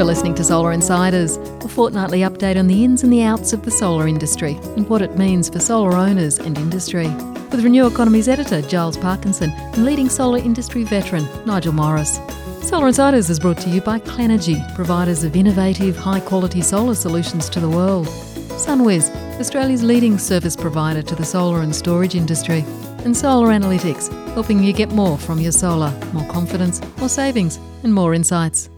You're listening to Solar Insiders, a fortnightly update on the ins and the outs of the solar industry and what it means for solar owners and industry. With Renew Economy's editor, Giles Parkinson, and leading solar industry veteran, Nigel Morris. Solar Insiders is brought to you by Clenergy, providers of innovative, high quality solar solutions to the world. SunWiz, Australia's leading service provider to the solar and storage industry. And Solar Analytics, helping you get more from your solar, more confidence, more savings, and more insights.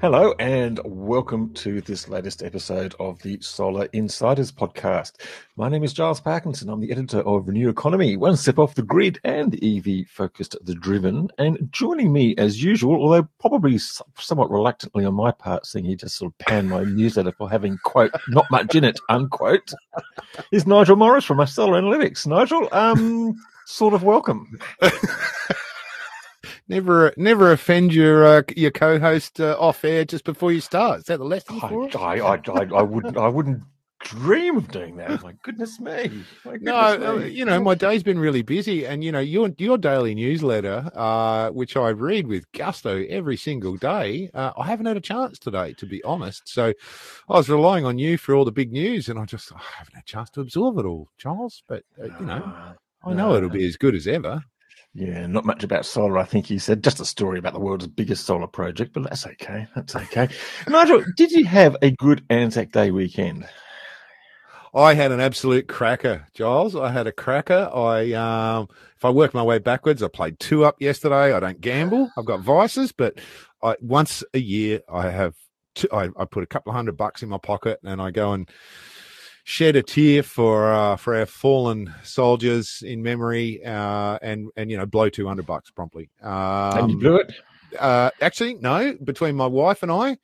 Hello, and welcome to this latest episode of the Solar Insiders podcast. My name is Giles Parkinson. I'm the editor of Renew Economy, one step off the grid and EV focused the driven. And joining me as usual, although probably somewhat reluctantly on my part, seeing he just sort of panned my newsletter for having, quote, not much in it, unquote, is Nigel Morris from my Solar Analytics. Nigel, um, sort of welcome. Never, never offend your uh, your co-host uh, off air just before you start. Is that the lesson I, for us? I, I, I, I wouldn't, I wouldn't dream of doing that. My goodness me. My goodness No, uh, me. you know, my day's been really busy, and you know, your your daily newsletter, uh, which I read with gusto every single day, uh, I haven't had a chance today, to be honest. So, I was relying on you for all the big news, and I just I haven't had a chance to absorb it all, Charles. But uh, you know, I know it'll be as good as ever. Yeah, not much about solar, I think he said. Just a story about the world's biggest solar project, but that's okay. That's okay. Nigel, did you have a good Anzac Day weekend? I had an absolute cracker, Giles. I had a cracker. I um if I work my way backwards, I played two up yesterday. I don't gamble. I've got vices, but I once a year I have two, I, I put a couple of hundred bucks in my pocket and I go and shed a tear for uh, for our fallen soldiers in memory uh, and and you know blow 200 bucks promptly. Um, and you blew it? uh, actually, no. Between my wife and I,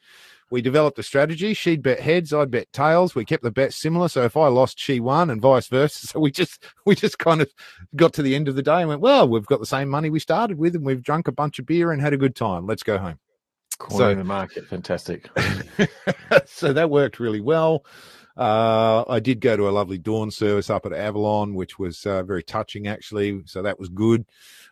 we developed a strategy. She'd bet heads, I'd bet tails. We kept the bets similar. So if I lost, she won, and vice versa. So we just we just kind of got to the end of the day and went, well, we've got the same money we started with, and we've drunk a bunch of beer and had a good time. Let's go home. Cornering the market. Fantastic. so that worked really well. Uh, I did go to a lovely dawn service up at Avalon, which was uh, very touching, actually. So that was good.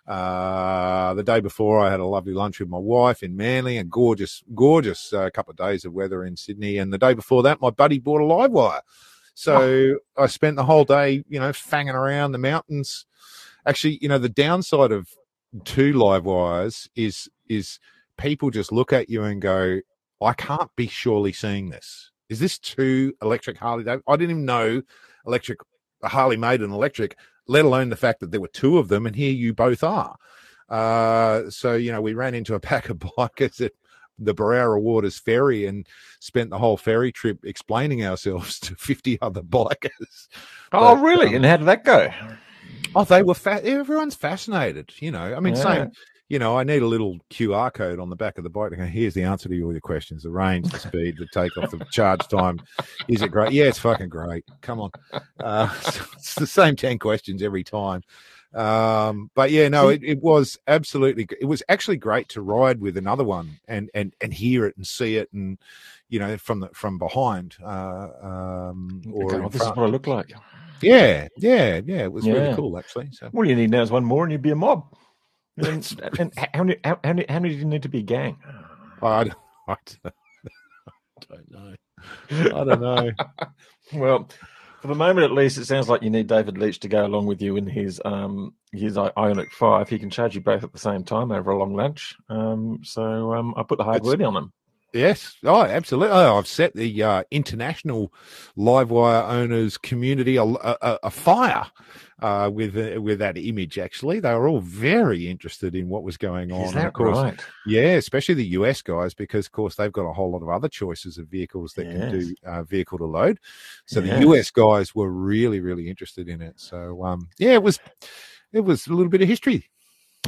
Uh, the day before, I had a lovely lunch with my wife in Manly, and gorgeous, gorgeous uh, couple of days of weather in Sydney. And the day before that, my buddy bought a live wire. So I spent the whole day, you know, fanging around the mountains. Actually, you know, the downside of two live wires is is people just look at you and go, "I can't be surely seeing this." Is this two electric Harley Davidson? I didn't even know electric Harley made an electric, let alone the fact that there were two of them, and here you both are. Uh, so you know, we ran into a pack of bikers at the Berowra Waters ferry and spent the whole ferry trip explaining ourselves to fifty other bikers. oh, But, really? um, and how did that go? Oh, they were fa- everyone's fascinated. You know, I mean, Yeah. same. You know, I need a little QR code on the back of the bike. go, Here's the answer to all your questions: the range, the speed, the takeoff, the charge time. Is it great? Yeah, it's fucking great. Come on, uh, it's the same ten questions every time. Um, but yeah, no, it, it was absolutely. It was actually great to ride with another one and and and hear it and see it and you know from the from behind. Uh, um, or Okay, this is what I look like. yeah, yeah, yeah. It was Yeah. really cool actually. So. All you need now is one more, and you'd be a mob. And, and how many? How, how many? How many do you need to be a gang? I don't, I don't know. I don't know. Well, for the moment at least, it sounds like you need David Leitch to go along with you in his um his Ioniq Five. He can charge you both at the same time over a long lunch. Um, so um, I put the hard It's- word on him. Yes. Oh, absolutely. Oh, I've set the uh, international Livewire owners community a, a, a fire uh, with uh, with that image. Actually, they were all very interested in what was going on. Is that of course, right? Yeah, especially the US guys, because of course they've got a whole lot of other choices of vehicles that can do uh, vehicle to load. So Yes. the US guys were really, really interested in it. So um, yeah, it was it was a little bit of history.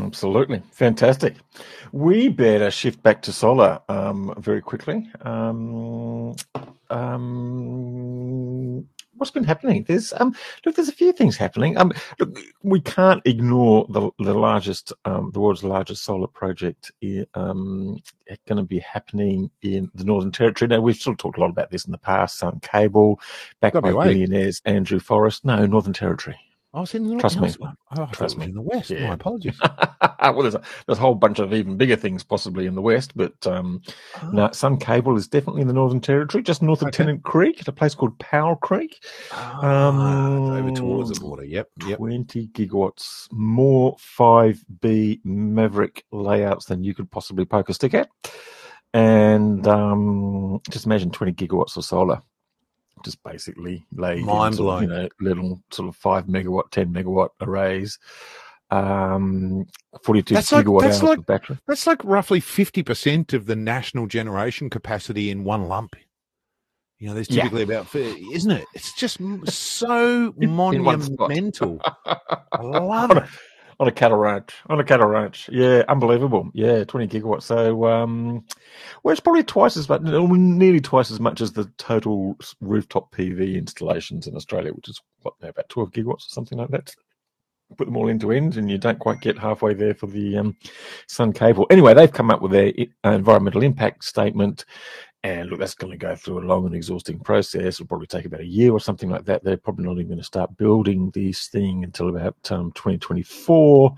Absolutely. Fantastic. We better shift back to solar um, very quickly. Um, um, what's been happening? There's um, look, there's a few things happening. Um, look, we can't ignore the the largest, um, the world's largest solar project. Um, going to be happening in the Northern Territory. Now we've sort of talked a lot about this in the past. Sun Cable, backed by billionaires Andrew Forrest. No, Northern Territory. I was in the Trust me. Oh, I thought Trust me. in the west. Yeah. My apologies. well, there's a, there's a whole bunch of even bigger things possibly in the west, but um, Oh, no, Sun Cable is definitely in the Northern Territory, just north of Okay. Tennant Creek, at a place called Powell Creek. ah, over towards the um, border. Yep. Yep. 20 gigawatts, more 5B Maverick layouts than you could possibly poke a stick at. And um, just imagine 20 gigawatts of solar. Just basically laid in Mind of, you know, little sort of five megawatt, 10 megawatt arrays. Um, 42 That's like- gigawatt that's hours like- of battery. That's like roughly 50% of the national generation capacity in one lump. You know, there's Yeah. typically about, fi- isn't it? It's just so In one spot. monumental. I love it. On a cattle ranch. On a cattle ranch. Yeah, unbelievable. Yeah, 20 gigawatts. So, um, well, it's probably twice as much, nearly twice as much as the total rooftop PV installations in Australia, which is what, about 12 gigawatts or something like that. Put them all end to end, and you don't quite get halfway there for the um, Sun Cable. Anyway, they've come up with their uh, environmental impact statement. And look, that's going to go through a long and exhausting process. It'll probably take about a year or something like that. They're probably not even going to start building this thing until about um, 2024.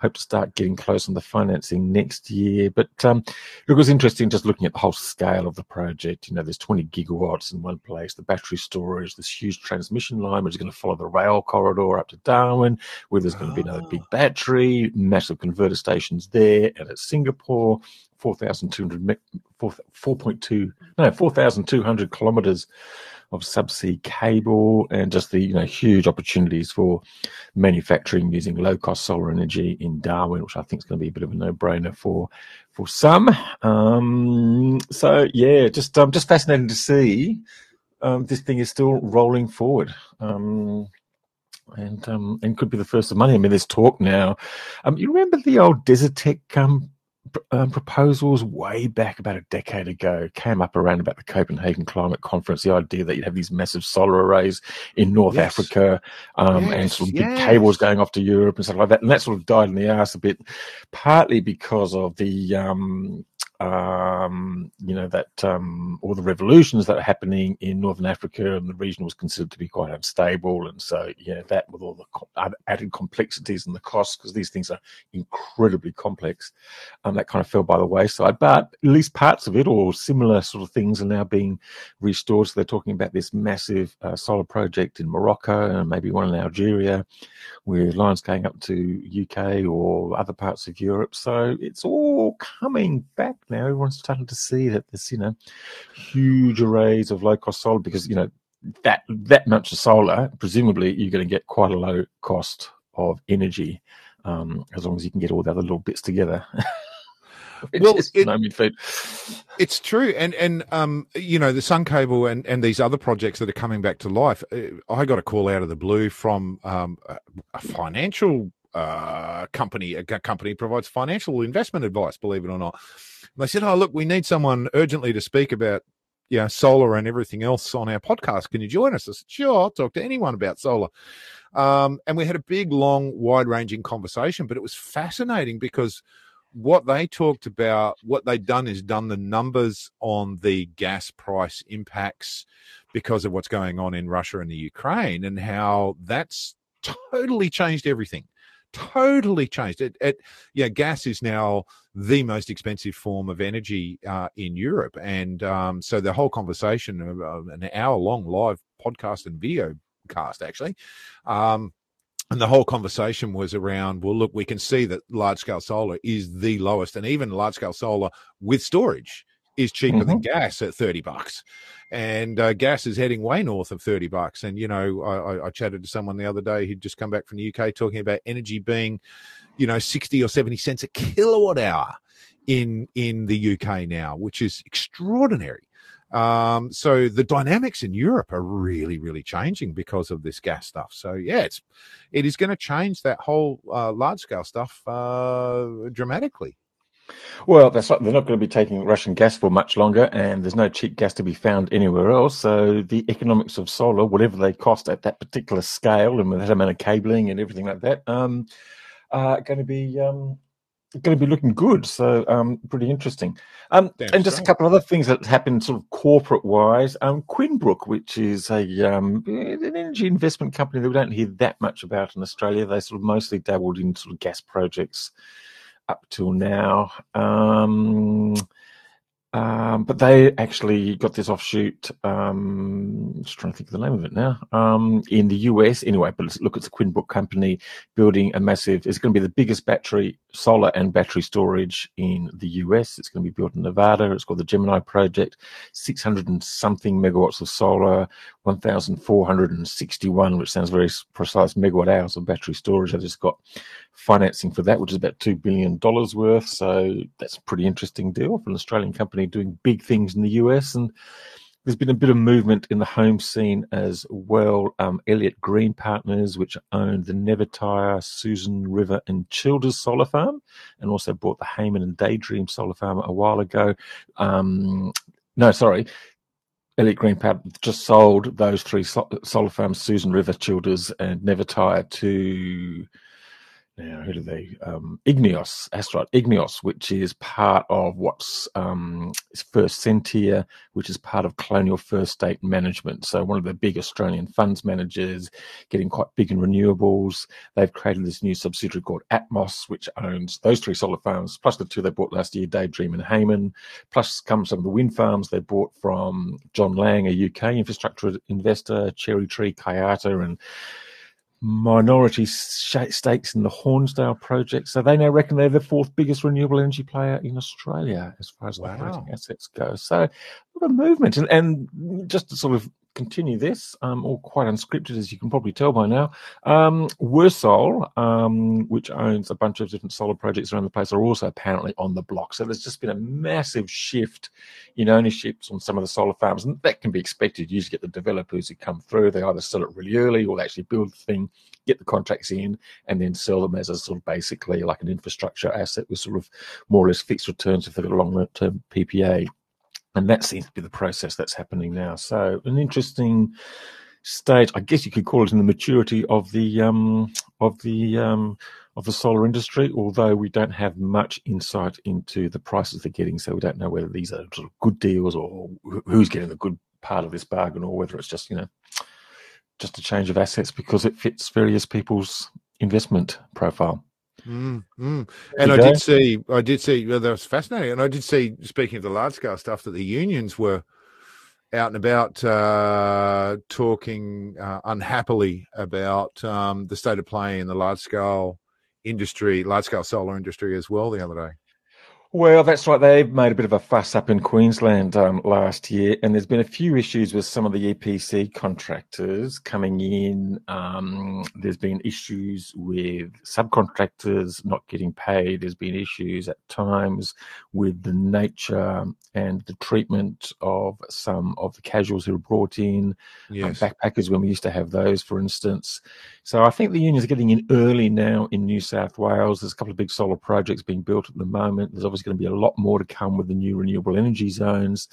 Hope to start getting close on the financing next year. But um, it was interesting just looking at the whole scale of the project. You know, there's 20 gigawatts in one place, the battery storage, this huge transmission line, which is going to follow the rail corridor up to Darwin, where there's going to be another big battery, massive converter stations there, and at Singapore, 4,200, me- 4, 4.2, no, 4,200 kilometers of subsea cable and just the, you know, huge opportunities for manufacturing using low cost solar energy in Darwin, which I think is going to be a bit of a no brainer for, for some. Um, so yeah, just, um, just fascinating to see, um, this thing is still rolling forward. Um, and um, and could be the first of money. I mean, there's talk now. Um, you remember the old Desertec um, um, proposals way back about a decade ago? Came up around about the Copenhagen Climate Conference. The idea that you'd have these massive solar arrays in North Yes. Africa um, and sort of big cables going off to Europe and stuff like that. And that sort of died in the ass a bit, partly because of the um, um, you know, that um, all the revolutions that are happening in Northern Africa and the region was considered to be quite unstable. And so, yeah, that with all the co- added complexities and the costs, because these things are incredibly complex, um, that kind of fell by the wayside. But at least parts of it or similar sort of things are now being restored. So they're talking about this massive uh, solar project in Morocco and maybe one in Algeria with lines going up to UK or other parts of Europe. So it's all coming back now. Everyone's starting to see that there's, you know, huge arrays of low cost solar because, you know, that that much of solar, presumably you're going to get quite a low cost of energy, um, as long as you can get all the other little bits together. Well, it- no. It's true, and and um, you know the Sun Cable and and these other projects that are coming back to life. uh, I got a call out of the blue from um, a, a financial uh, company. A company provides financial investment advice. Believe it or not, and they said, "Oh, look, we need someone urgently to speak about." You know, solar and everything else on our podcast. Can you join us? I said, sure, I'll talk to anyone about solar. Um, and we had a big, long, wide ranging conversation, but it was fascinating because what they talked about, what they'd done is done the numbers on the gas price impacts because of what's going on in Russia and the Ukraine and how that's totally changed everything. Totally changed it. it yeah, gas is now the most expensive form of energy uh, in Europe, and um, so the whole conversation, of, uh, an hour-long live podcast and video cast, actually, um, and the whole conversation was around well look we can see that large scale solar is the lowest and even large scale solar with storage is cheaper than gas at 30 bucks and uh, gas is heading way north of 30 bucks and you know I, I- I chatted to someone the other day who'd just come back from the uk talking about energy being you know 60 or 70 cents a kilowatt hour in in the uk now which is extraordinary um, so the dynamics in Europe are really, really changing because of this gas stuff. So yeah, it's it is going to change that whole uh, large scale stuff uh, dramatically. Well, that's right. They're not going to be taking Russian gas for much longer, and there's no cheap gas to be found anywhere else. So the economics of solar, whatever they cost at that particular scale, and with that amount of cabling and everything like that, um, are going to be um, going to be looking good. So um, pretty interesting. Um, and just a couple of other things that happened sort of corporate wise. Um, Quinbrook, which is a um, an energy investment company that we don't hear that much about in Australia. They sort of mostly dabbled in sort of gas projects up till now. Um, um, but they actually got this offshoot. Um, just trying to think of the name of it now. Um, in the US, anyway. But let's look, it's a Quinbrook company building a massive. It's going to be the biggest battery, solar and battery storage in the US. It's going to be built in Nevada. It's called the Gemini Project. Six hundred and something megawatts of solar, one thousand four hundred and sixty-one, which sounds very precise, megawatt hours of battery storage. I just got financing for that, which is about $2 billion worth. So that's a pretty interesting deal for an Australian company doing big things in the US. And there's been a bit of movement in the home scene as well. Um, Elliott Green Partners, which owned the Nevertire, Susan River, and Childers solar farm, and also bought the Hayman and Daydream solar farm a while ago. Um, no, sorry. Elliott Green Partners just sold those three solar farms, Susan River, Childers, and Nevertire, to now who do they um igneos right igneos which is part of what's um first sentier which is part of colonial first state management. So one of the big australian funds managers getting quite big in renewables. They've created this new subsidiary called atmos which owns those three solar farms plus the two they bought last year daydream and hayman plus come some of the wind farms they bought from john laing a uk infrastructure investor cherry tree kiata and minority stakes in the Hornsdale project. So they now reckon they're the fourth biggest renewable energy player in Australia as far as wow. operating assets go. So a lot of movement. And, and just to sort of continue this, um, all quite unscripted, as you can probably tell by now. Um, Wirsol, um, which owns a bunch of different solar projects around the place, are also apparently on the block. So there's just been a massive shift in ownerships on some of the solar farms, and that can be expected. You usually get the developers who come through, they either sell it really early or they actually build the thing, get the contracts in, and then sell them as a sort of basically like an infrastructure asset with sort of more or less fixed returns if they've got a long term PPA and that seems to be the process that's happening now. So an interesting stage, I guess you could call it in the maturity of the um, of the um, of the solar industry. Although we don't have much insight into the prices they're getting, so we don't know whether these are sort of good deals or who's getting the good part of this bargain, or whether it's just you know just a change of assets because it fits various people's investment profile. Mm, mm. And I did see, I did see, well, that was fascinating. And I did see, speaking of the large scale stuff, that the unions were out and about uh, talking uh, unhappily about um, the state of play in the large scale industry, large scale solar industry as well the other day. Well, that's right. They made a bit of a fuss up in Queensland um, last year, and there's been a few issues with some of the EPC contractors coming in. Um, there's been issues with subcontractors not getting paid. There's been issues at times with the nature and the treatment of some of the casuals who are brought in, um, yes. um, backpackers when we used to have those, for instance. So I think the unions are getting in early now in New South Wales. There's a couple of big solar projects being built at the moment. There's obviously going to be a lot more to come with the new renewable energy zones.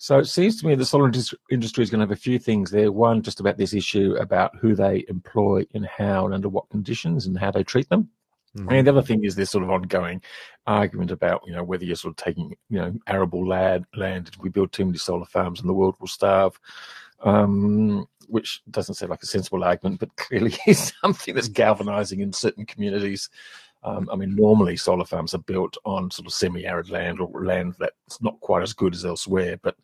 So it seems to me the solar industry is going to have a few things there. One, just about this issue about who they employ and how and under what conditions and how they treat them. Mm-hmm. And the other thing is this sort of ongoing argument about, you know, whether you're sort of taking, you know, arable land, land, if we build too many solar farms and the world will starve. Um, which doesn't sound like a sensible argument, but clearly is something that's galvanizing in certain communities. Um, I mean, normally solar farms are built on sort of semi-arid land or land that's not quite as good as elsewhere, but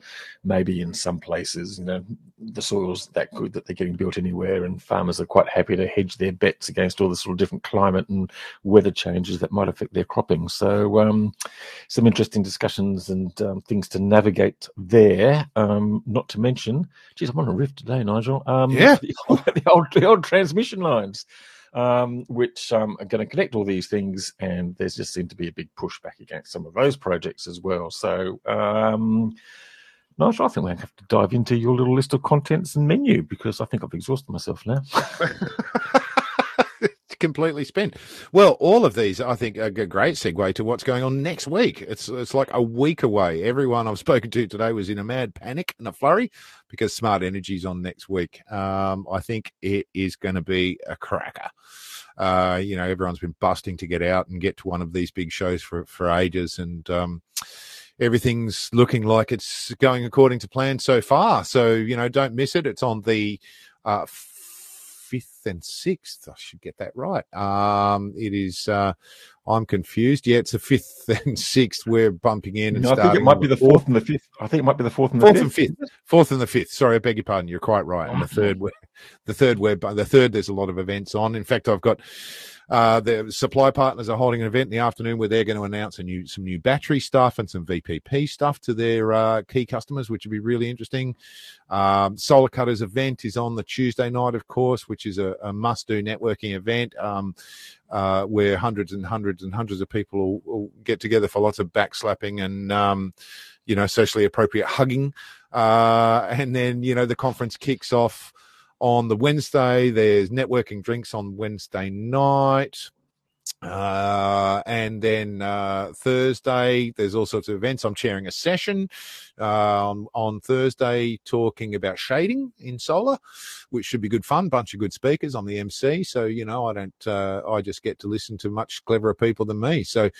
maybe in some places, you know, the soil's that good that they're getting built anywhere, and farmers are quite happy to hedge their bets against all the sort of different climate and weather changes that might affect their cropping. So, um, some interesting discussions and um, things to navigate there. Um, not to mention, geez, I'm on a riff today, Nigel. Um, yeah, the old, the old, the old transmission lines um, which um, are going to connect all these things. And there's just seemed to be a big pushback against some of those projects as well. So, um, Nigel, I think we're going to have to dive into your little list of contents and menu because I think I've exhausted myself now. completely spent. Well, all of these, I think, are a great segue to what's going on next week. It's it's like a week away. Everyone I've spoken to today was in a mad panic and a flurry because Smart Energy's on next week. Um, I think it is going to be a cracker. Uh, you know, everyone's been busting to get out and get to one of these big shows for for ages, and um, everything's looking like it's going according to plan so far. So you know, don't miss it. It's on the uh, and sixth. I should get that right. Um, it is. Uh, I'm confused. Yeah, it's the fifth and sixth. We're bumping in. And no, I think it might be the fourth and the fifth. I think it might be the fourth and the fourth fifth. and fifth. Fourth and the fifth. Sorry, I beg your pardon. You're quite right. And the third, the third web, the third. There's a lot of events on. In fact, I've got uh, the supply partners are holding an event in the afternoon where they're going to announce a new some new battery stuff and some VPP stuff to their uh, key customers, which would be really interesting. Um, Solar Cutters event is on the Tuesday night, of course, which is a, a must do networking event. Um, uh, where hundreds and hundreds and hundreds of people will, will, get together for lots of backslapping and um, you know socially appropriate hugging, uh, and then you know the conference kicks off on the Wednesday. There's networking drinks on Wednesday night. Uh, and then uh, Thursday, there's all sorts of events. I'm chairing a session on, on Thursday talking about shading in solar, which should be good fun. Bunch of good speakers. I'm the MC, so you know I don't. Uh, I just get to listen to much cleverer people than me. So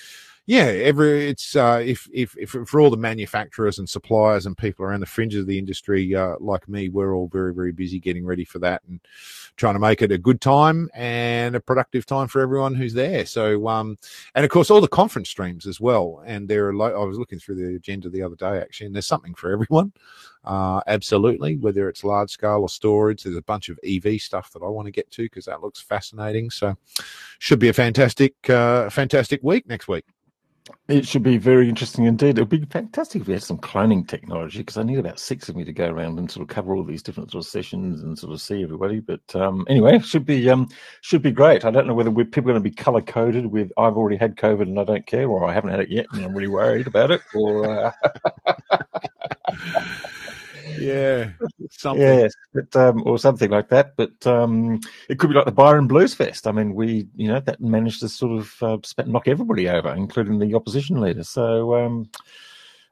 yeah, every it's uh, if, if if for all the manufacturers and suppliers and people around the fringes of the industry uh, like me, we're all very very busy getting ready for that and trying to make it a good time and a productive time for everyone who's there. So um, and of course all the conference streams as well. And there are lo- I was looking through the agenda the other day actually, and there's something for everyone. Uh, absolutely, whether it's large scale or storage, there's a bunch of EV stuff that I want to get to because that looks fascinating. So should be a fantastic uh, fantastic week next week. It should be very interesting indeed. It would be fantastic if we had some cloning technology because I need about six of me to go around and sort of cover all these different sort of sessions and sort of see everybody. But um, anyway, should be um, should be great. I don't know whether we're, people are going to be color coded with "I've already had COVID and I don't care," or "I haven't had it yet and I'm really worried about it," or. Uh... yeah, something. Yes, but, um, or something like that. But um, it could be like the Byron Blues Fest. I mean, we, you know, that managed to sort of uh, knock everybody over, including the opposition leader. So. Um,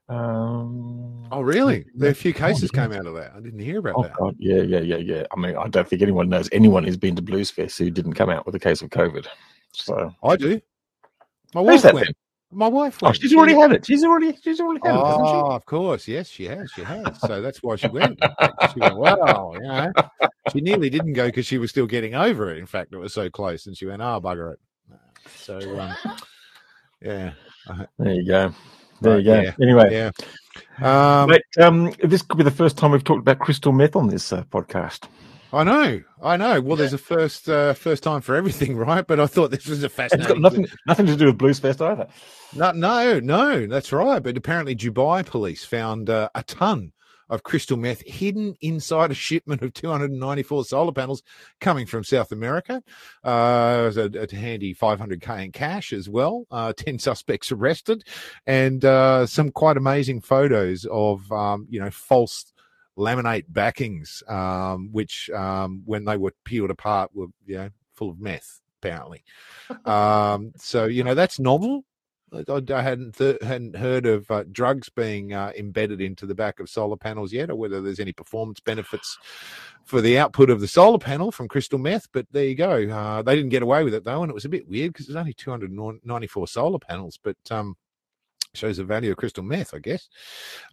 um, oh, really? There a few cases oh, yeah. came out of that. I didn't hear about oh, that. God, yeah, yeah, yeah, yeah. I mean, I don't think anyone knows anyone who's been to Blues Fest who didn't come out with a case of COVID. So I do. My wife went. Then? My wife. Went. Oh, she's already had it. She's already. She's already had oh, it, hasn't she? Oh, of course. Yes, she has. She has. So that's why she went. she went. Wow. You know, she nearly didn't go because she was still getting over it. In fact, it was so close, and she went, "Oh, bugger it." So, um, yeah. There you go. There you go. Yeah. Anyway, yeah. Um, but um, this could be the first time we've talked about crystal meth on this uh, podcast. I know, I know. Well, there's a first uh, first time for everything, right? But I thought this was a fascinating. It's got nothing nothing to do with Blues Fest either. No, no, no. That's right. But apparently, Dubai police found uh, a ton of crystal meth hidden inside a shipment of 294 solar panels coming from South America. Uh, a, a, handy 500k in cash as well. Uh, 10 suspects arrested, and uh, some quite amazing photos of um, you know false laminate backings, um, which um, when they were peeled apart were you know full of meth apparently. um, so you know that's novel. I, hadn't th- hadn't heard of uh, drugs being uh, embedded into the back of solar panels yet, or whether there's any performance benefits for the output of the solar panel from crystal meth. But there you go. Uh, they didn't get away with it though, and it was a bit weird because there's only 294 solar panels. But um, shows the value of crystal meth, I guess.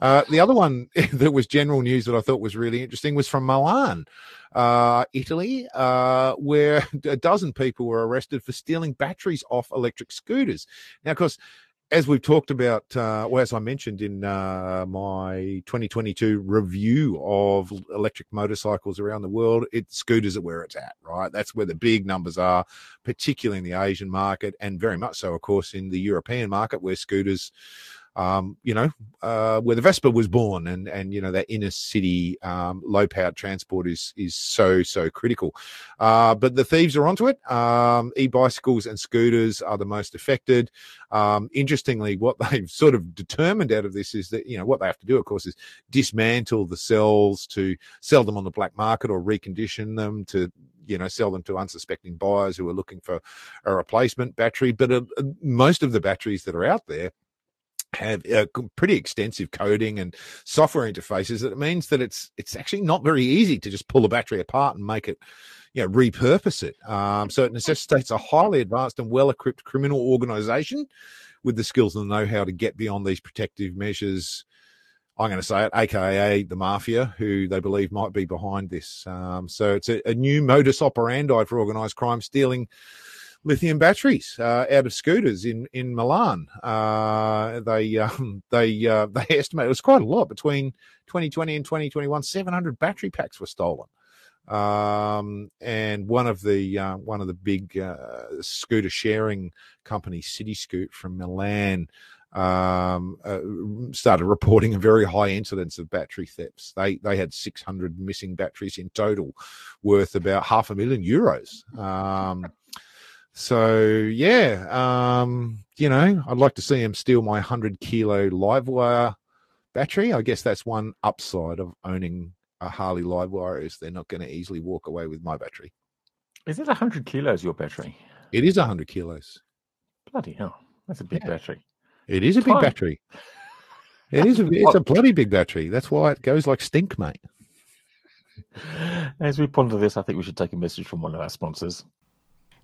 Uh, the other one that was general news that I thought was really interesting was from Milan, uh, Italy, uh, where a dozen people were arrested for stealing batteries off electric scooters. Now, of course, as we've talked about, uh, well, as I mentioned in uh, my 2022 review of electric motorcycles around the world, it scooters are where it's at, right? That's where the big numbers are, particularly in the Asian market, and very much so, of course, in the European market, where scooters um, you know, uh, where the Vespa was born, and and you know that inner city um, low powered transport is is so so critical. Uh, but the thieves are onto it. Um, e bicycles and scooters are the most affected. Um, interestingly, what they've sort of determined out of this is that you know what they have to do, of course, is dismantle the cells to sell them on the black market or recondition them to you know sell them to unsuspecting buyers who are looking for a replacement battery. But uh, most of the batteries that are out there have uh, pretty extensive coding and software interfaces. That it means that it's it's actually not very easy to just pull a battery apart and make it, you know, repurpose it. Um, so it necessitates a highly advanced and well equipped criminal organization with the skills and the know how to get beyond these protective measures. I'm going to say it, aka the mafia, who they believe might be behind this. Um, so it's a, a new modus operandi for organised crime, stealing lithium batteries uh, out of scooters in in Milan. Uh, they um, they uh, they estimate it was quite a lot between 2020 and 2021. 700 battery packs were stolen. Um, and one of the uh, one of the big uh, scooter sharing companies, Cityscoot from Milan, um, uh, started reporting a very high incidence of battery thefts. They they had 600 missing batteries in total, worth about half a million euros. So yeah, um, you know, I'd like to see him steal my 100 kilo Livewire battery. I guess that's one upside of owning a Harley Livewire is they're not going to easily walk away with my battery. Is it 100 kilos, your battery? It is 100 kilos. Bloody hell. That's a big yeah. battery. It is a big battery. It is a, it's a bloody big battery. That's why it goes like stink, mate. As we ponder this, I think we should take a message from one of our sponsors.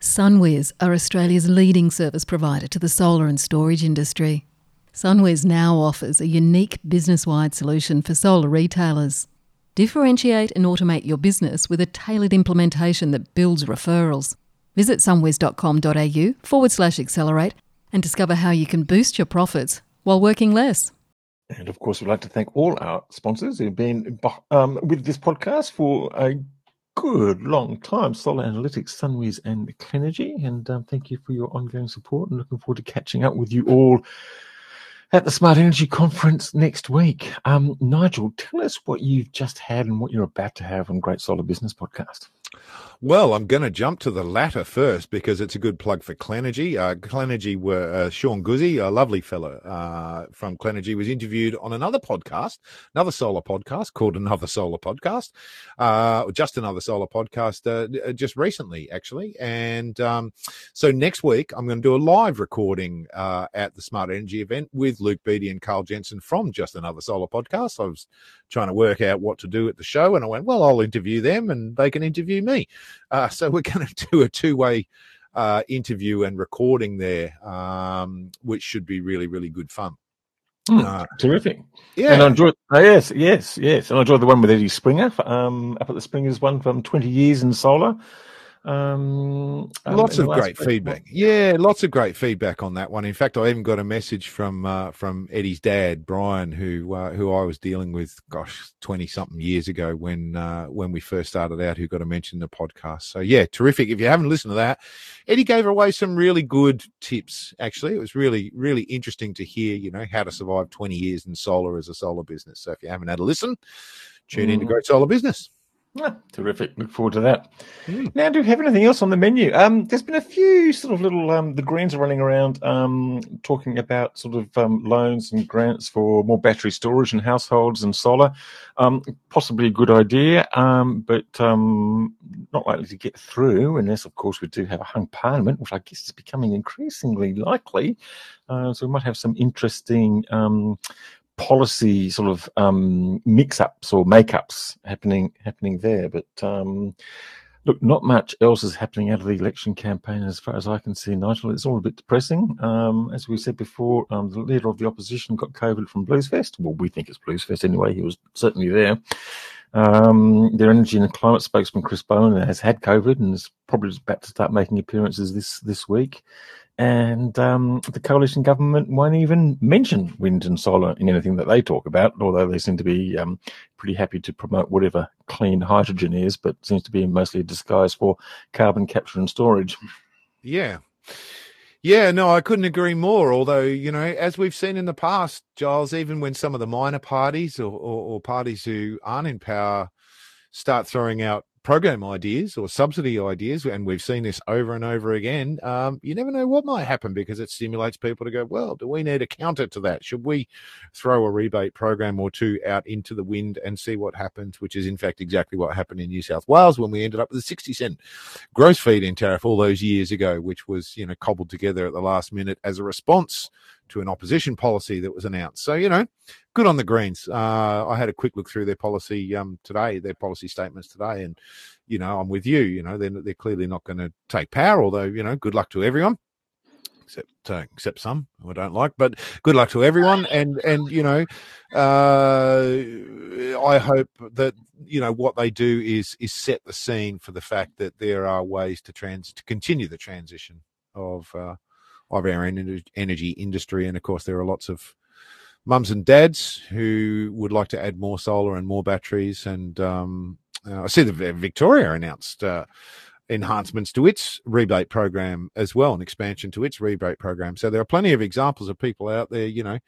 SunWiz are Australia's leading service provider to the solar and storage industry. SunWiz now offers a unique business wide solution for solar retailers. Differentiate and automate your business with a tailored implementation that builds referrals. Visit sunwiz.com.au forward slash accelerate and discover how you can boost your profits while working less. And of course, we'd like to thank all our sponsors who've been um, with this podcast for a good long time. Solar Analytics, Sunwiz, and Clenergy. And um, thank you for your ongoing support and looking forward to catching up with you all at the Smart Energy Conference next week. Um, Nigel, tell us what you've just had and what you're about to have on Great Solar Business Podcast. Well, I'm going to jump to the latter first because it's a good plug for Clenergy. Uh, Clenergy were uh, Sean Guzzi, a lovely fellow uh, from Clenergy, was interviewed on another podcast, another solar podcast called Another Solar Podcast, uh, just another solar podcast, uh, just recently actually. And um, so next week I'm going to do a live recording uh, at the Smart Energy event with Luke Beattie and Carl Jensen from Just Another Solar Podcast. I was trying to work out what to do at the show, and I went, well, I'll interview them and they can interview me. Uh, so we're going to do a two way uh, interview and recording there, um, which should be really, really good fun. Mm, uh, terrific. Yeah. And I enjoyed, oh, yes, yes, yes. And I enjoyed the one with Eddie Springer um, up at the Springers one from 20 years in solar. Um, um, lots of great feedback. Yeah, lots of great feedback on that one. In fact, I even got a message from uh, from Eddie's dad, Brian, who uh, who I was dealing with, gosh, twenty something years ago when uh, when we first started out. Who got a mention in the podcast? So yeah, terrific. If you haven't listened to that, Eddie gave away some really good tips. Actually, it was really really interesting to hear. You know how to survive twenty years in solar as a solar business. So if you haven't had a listen, tune mm. into Great Solar Business. Ah, terrific. Look forward to that. Mm. Now, do we have anything else on the menu? Um, there's been a few sort of little, um, the Greens are running around um, talking about sort of um, loans and grants for more battery storage in households and solar. Um, possibly a good idea, um, but not likely to get through unless, of course, we do have a hung parliament, which I guess is becoming increasingly likely. Uh, so we might have some interesting policy sort of um, mix-ups or make-ups happening happening there. But um, look, not much else is happening out of the election campaign as far as I can see, Nigel. It's all a bit depressing. Um, as we said before, um, the leader of the opposition got COVID from Bluesfest. Well, we think it's Bluesfest anyway. He was certainly there. Um, their energy and climate spokesman Chris Bowen has had COVID and is probably about to start making appearances this this week and um, the coalition government won't even mention wind and solar in anything that they talk about, although they seem to be um, pretty happy to promote whatever clean hydrogen is, but seems to be mostly a disguise for carbon capture and storage. Yeah. Yeah, no, I couldn't agree more. Although, you know, as we've seen in the past, Giles, even when some of the minor parties or, or, or parties who aren't in power start throwing out program ideas or subsidy ideas, and we've seen this over and over again, um, you never know what might happen because it stimulates people to go, well, do we need a counter to that? Should we throw a rebate program or two out into the wind and see what happens? Which is, in fact, exactly what happened in New South Wales when we ended up with a 60 cent gross feed in tariff all those years ago, which was, you know, cobbled together at the last minute as a response to an opposition policy that was announced. So, you know, good on the Greens. Uh, I had a quick look through their policy um, today, their policy statements today, and, you know, I'm with you. You know, they're, they're clearly not going to take power, although, you know, good luck to everyone. Except, uh, except some I don't like, but good luck to everyone. And and you know, uh, I hope that you know what they do is is set the scene for the fact that there are ways to trans to continue the transition of uh, of our energy industry. And of course, there are lots of mums and dads who would like to add more solar and more batteries. And um, uh, I see that Victoria announced uh, enhancements to its rebate program as well, an expansion to its rebate program. So there are plenty of examples of people out there, you know,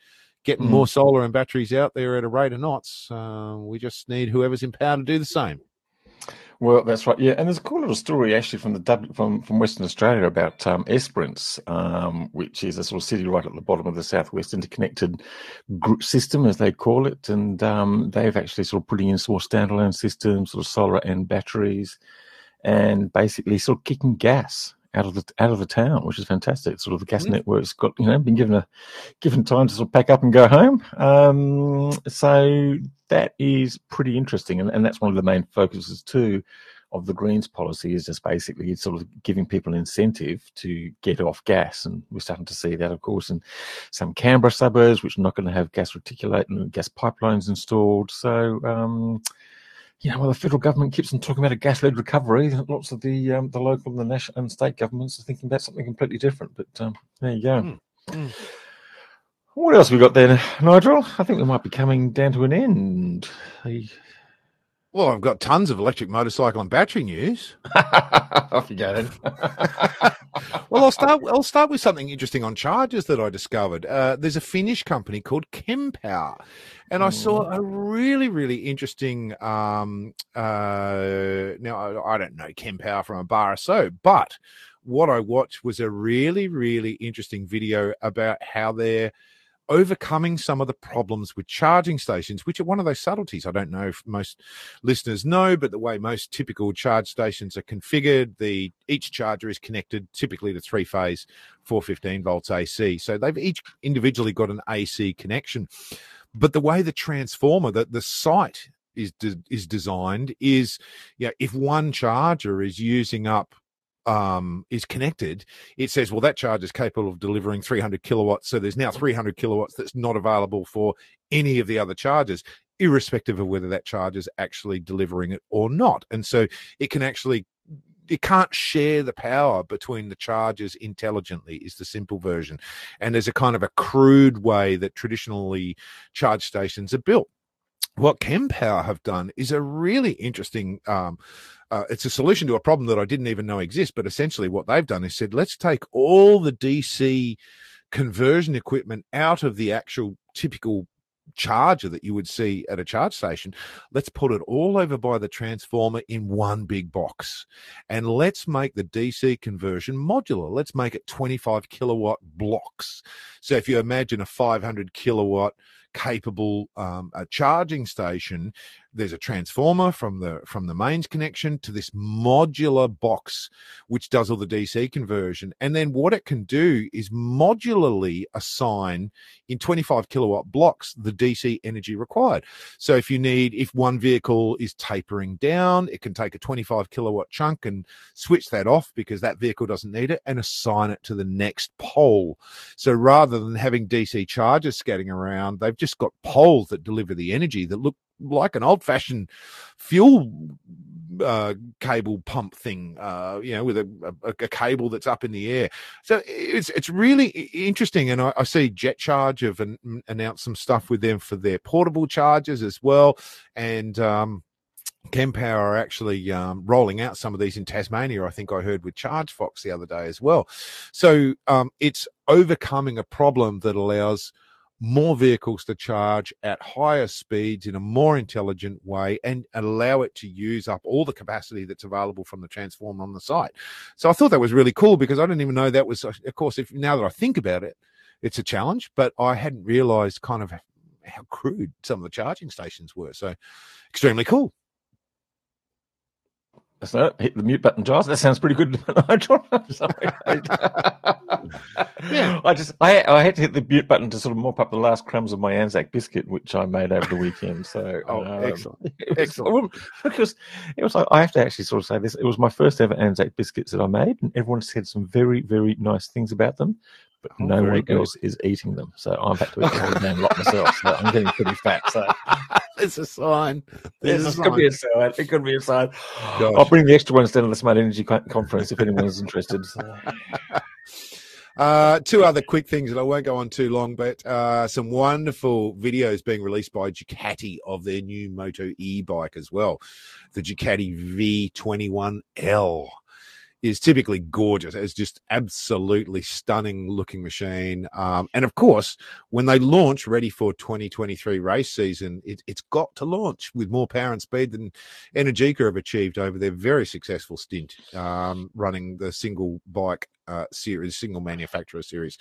getting mm. more solar and batteries out there at a rate of knots. Uh, we just need whoever's in power to do the same. Well, that's right. Yeah, and there's a cool little story actually from the from from Western Australia about um, Esperance, um, which is a sort of city right at the bottom of the southwest interconnected group system, as they call it, and um, they've actually sort of putting in sort of standalone systems, sort of solar and batteries, and basically sort of kicking gas out of the out of the town, which is fantastic. Sort of the gas mm. network's got you know been given a given time to sort of pack up and go home. Um, so that is pretty interesting, and, and that's one of the main focuses too of the Greens policy is just basically it's sort of giving people an incentive to get off gas, and we're starting to see that, of course, in some Canberra suburbs, which are not going to have gas reticulate and gas pipelines installed. So. Um, you know, well, the federal government keeps on talking about a gas-led recovery. Lots of the um, the local and the national and state governments are thinking about something completely different. But um, there you go. Mm. Mm. What else have we got there, Nigel? I think we might be coming down to an end. Well, I've got tons of electric motorcycle and battery news. Off you go then. well, I'll start. I'll start with something interesting on chargers that I discovered. Uh, there's a Finnish company called Kempower, and I saw mm. a really, really interesting. Um, uh, now I, I don't know Kempower from a bar or so, but what I watched was a really, really interesting video about how they're overcoming some of the problems with charging stations, which are one of those subtleties. I don't know if most listeners know, but the way most typical charge stations are configured, the each charger is connected typically to three phase 415 volts AC. So they've each individually got an AC connection. But the way the transformer, that the site is de- is designed is, yeah, if one charger is using up um, is connected, it says, well, that charge is capable of delivering 300 kilowatts. So there's now 300 kilowatts that's not available for any of the other charges, irrespective of whether that charge is actually delivering it or not. And so it can actually it can't share the power between the charges intelligently is the simple version and there's a kind of a crude way that traditionally charge stations are built what Kempower have done is a really interesting um, uh, it's a solution to a problem that I didn't even know exists. But essentially, what they've done is said, let's take all the DC conversion equipment out of the actual typical charger that you would see at a charge station. Let's put it all over by the transformer in one big box. And let's make the DC conversion modular. Let's make it 25 kilowatt blocks. So if you imagine a 500 kilowatt capable um, a charging station there's a transformer from the from the mains connection to this modular box which does all the dc conversion. And then what it can do is modularly assign in 25 kilowatt blocks the dc energy required. So if you need if one vehicle is tapering down it can take a 25 kilowatt chunk and switch that off because that vehicle doesn't need it and assign it to the next pole. So rather than having dc chargers scatting around they've just got poles that deliver the energy that look like an old fashioned fuel uh, cable pump thing, uh, you know, with a, a, a, cable that's up in the air. So it's it's really interesting, and I, I see Jet Charge have an, announced some stuff with them for their portable chargers as well, and um, Kempower are actually um, rolling out some of these in Tasmania. I think I heard with ChargeFox the other day as well. So um, it's overcoming a problem that allows more vehicles to charge at higher speeds in a more intelligent way and allow it to use up all the capacity that's available from the transformer on the site. So I thought that was really cool because I didn't even know that was, of course, if now that I think about it, it's a challenge, but I hadn't realized kind of how crude some of the charging stations were. So extremely cool. So hit the mute button, Giles. That sounds pretty good. yeah. I just I I had to hit the mute button to sort of mop up the last crumbs of my Anzac biscuit, which I made over the weekend. So oh, um, excellent, was, excellent. Because it was like I have to actually sort of say this. It was my first ever Anzac biscuits that I made, and everyone said some very very nice things about them but oh, no one else is eating them. So I'm back to eat the whole damn lot myself. So I'm getting pretty fat. So it's a sign. There's a sign. could be a sign. It could be a sign. Gosh. I'll bring the extra ones down to the Smart Energy Conference if anyone's interested. So. Uh, two other quick things that I won't go on too long, but uh, some wonderful videos being released by Ducati of their new Moto e bike as well, the Ducati V21L is typically gorgeous. It's just absolutely stunning looking machine. Um, and of course, when they launch ready for 2023 race season, it, has got to launch with more power and speed than Energica have achieved over their very successful stint um, running the single bike uh, series, single manufacturer series.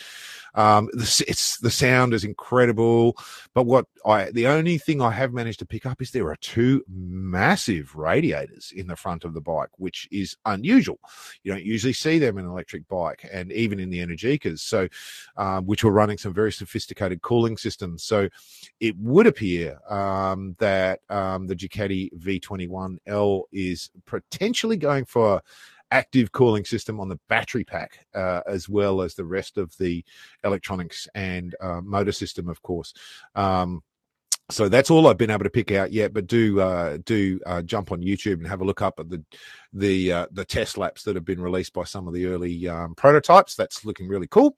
Um, the, it's the sound is incredible, but what I the only thing I have managed to pick up is there are two massive radiators in the front of the bike, which is unusual. You don't usually see them in an electric bike, and even in the Energicas. So, um, which were running some very sophisticated cooling systems. So, it would appear um, that um, the Ducati V21L is potentially going for active cooling system on the battery pack, uh, as well as the rest of the electronics and uh, motor system, of course. Um, so that's all I've been able to pick out yet. But do uh, do uh, jump on YouTube and have a look up at the the uh, the test laps that have been released by some of the early um, prototypes. That's looking really cool.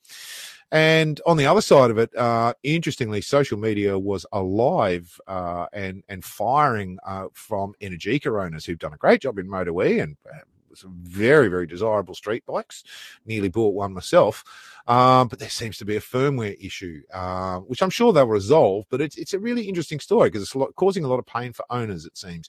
And on the other side of it, uh, interestingly, social media was alive uh, and and firing uh, from Energica owners who've done a great job in Moto E and some very, very desirable street bikes. Nearly bought one myself. Um, but there seems to be a firmware issue, uh, which I'm sure they'll resolve. But it's, it's a really interesting story because it's a lot, causing a lot of pain for owners, it seems.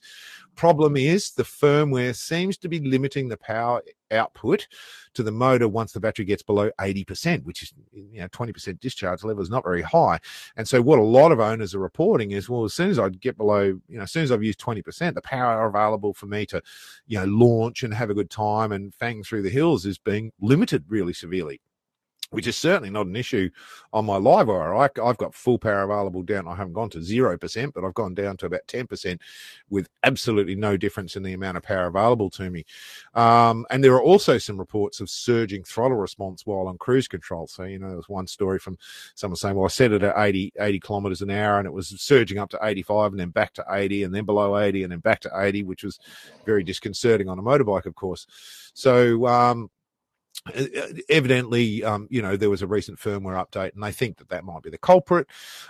Problem is, the firmware seems to be limiting the power output to the motor once the battery gets below 80%, which is, you know, 20% discharge level is not very high. And so what a lot of owners are reporting is, well, as soon as I get below, you know, as soon as I've used 20%, the power available for me to, you know, launch and have a good time and fang through the hills is being limited really severely which is certainly not an issue on my LiveWire. I, have got full power available down. I haven't gone to 0%, but I've gone down to about 10% with absolutely no difference in the amount of power available to me. Um, and there are also some reports of surging throttle response while on cruise control. So, you know, there was one story from someone saying, well, I set it at 80, 80 kilometers an hour and it was surging up to 85 and then back to 80 and then below 80 and then back to 80, which was very disconcerting on a motorbike, of course. So, um, evidently, um, you know, there was a recent firmware update, and they think that that might be the culprit,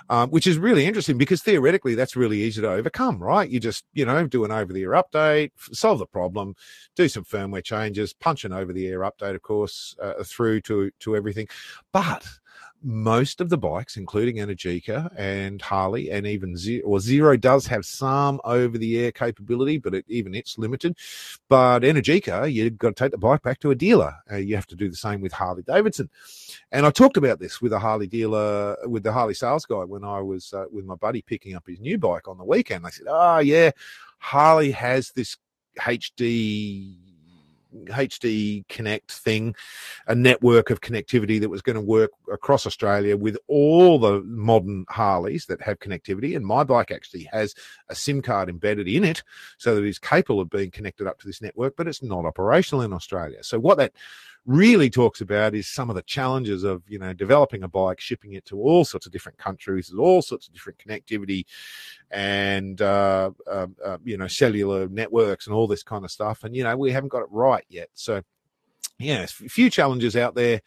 um, which is really interesting because theoretically that's really easy to overcome, right? You just, you know, do an over the air update, solve the problem, do some firmware changes, punch an over the air update, of course, uh, through to to everything, but most of the bikes, including Energica and Harley, and even Zero, or Zero does have some over the air capability, but it, even it's limited. But Energica, you've got to take the bike back to a dealer. Uh, you have to do the same with Harley Davidson. And I talked about this with a Harley dealer, with the Harley sales guy when I was uh, with my buddy picking up his new bike on the weekend. They said, Oh, yeah, Harley has this HD HD Connect thing, a network of connectivity that was going to work across Australia with all the modern Harleys that have connectivity. And my bike actually has a SIM card embedded in it so that it's capable of being connected up to this network, but it's not operational in Australia. So what that really talks about is some of the challenges of you know developing a bike shipping it to all sorts of different countries all sorts of different connectivity and uh, uh, uh, you know cellular networks and all this kind of stuff and you know we haven't got it right yet so yeah a few challenges out there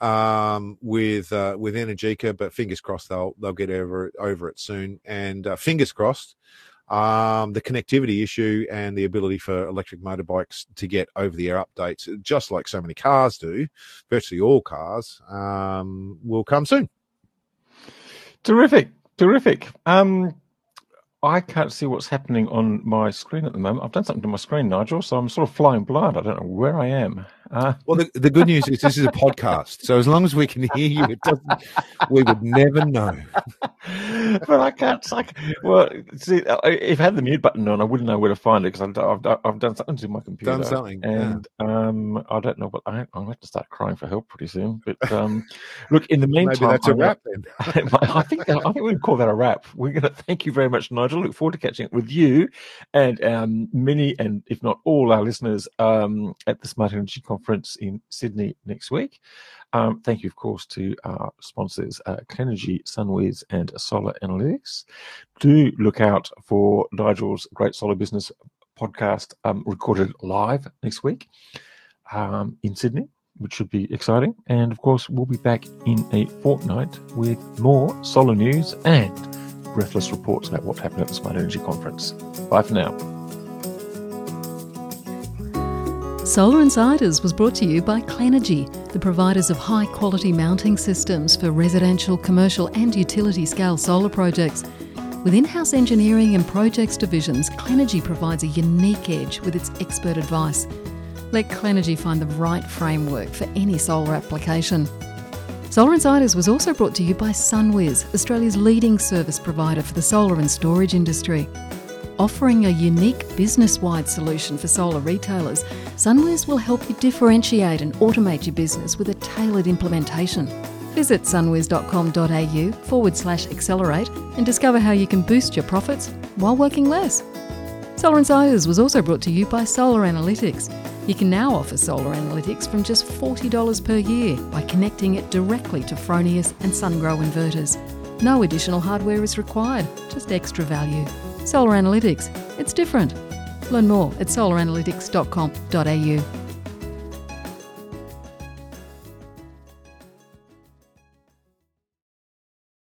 um, with uh, with Energica, but fingers crossed they'll they'll get over over it soon. And uh, fingers crossed, um, the connectivity issue and the ability for electric motorbikes to get over the air updates, just like so many cars do, virtually all cars, um, will come soon. Terrific, terrific. Um, I can't see what's happening on my screen at the moment. I've done something to my screen, Nigel, so I'm sort of flying blind. I don't know where I am. Uh, well, the, the good news is this is a podcast, so as long as we can hear you, it doesn't. We would never know. but I can't. Like, well, see, if I had the mute button on, I wouldn't know where to find it because I've, I've, I've, done something to my computer. Done something, and yeah. um, I don't know. But I, I'm going to start crying for help pretty soon. But um, look, in the meantime, Maybe that's a wrap. Then I think I think we can call that a wrap. We're going to thank you very much, Nigel. Look forward to catching up with you and um, many, and if not all, our listeners um, at the Smart Energy Conference in Sydney next week. Um, thank you, of course, to our sponsors, uh, Clenergy, SunWiz, and Solar Analytics. Do look out for Nigel's Great Solar Business podcast um, recorded live next week um, in Sydney, which should be exciting. And of course, we'll be back in a fortnight with more solar news and breathless reports about what happened at the Smart Energy Conference. Bye for now. Solar Insiders was brought to you by Clenergy, the providers of high quality mounting systems for residential, commercial, and utility scale solar projects. With in house engineering and projects divisions, Clenergy provides a unique edge with its expert advice. Let Clenergy find the right framework for any solar application. Solar Insiders was also brought to you by SunWiz, Australia's leading service provider for the solar and storage industry. Offering a unique business wide solution for solar retailers, SunWiz will help you differentiate and automate your business with a tailored implementation. Visit sunwiz.com.au forward slash accelerate and discover how you can boost your profits while working less. Solar Insiders was also brought to you by Solar Analytics. You can now offer solar analytics from just $40 per year by connecting it directly to Fronius and SunGrow inverters. No additional hardware is required, just extra value. Solar Analytics, it's different. Learn more at solaranalytics.com.au.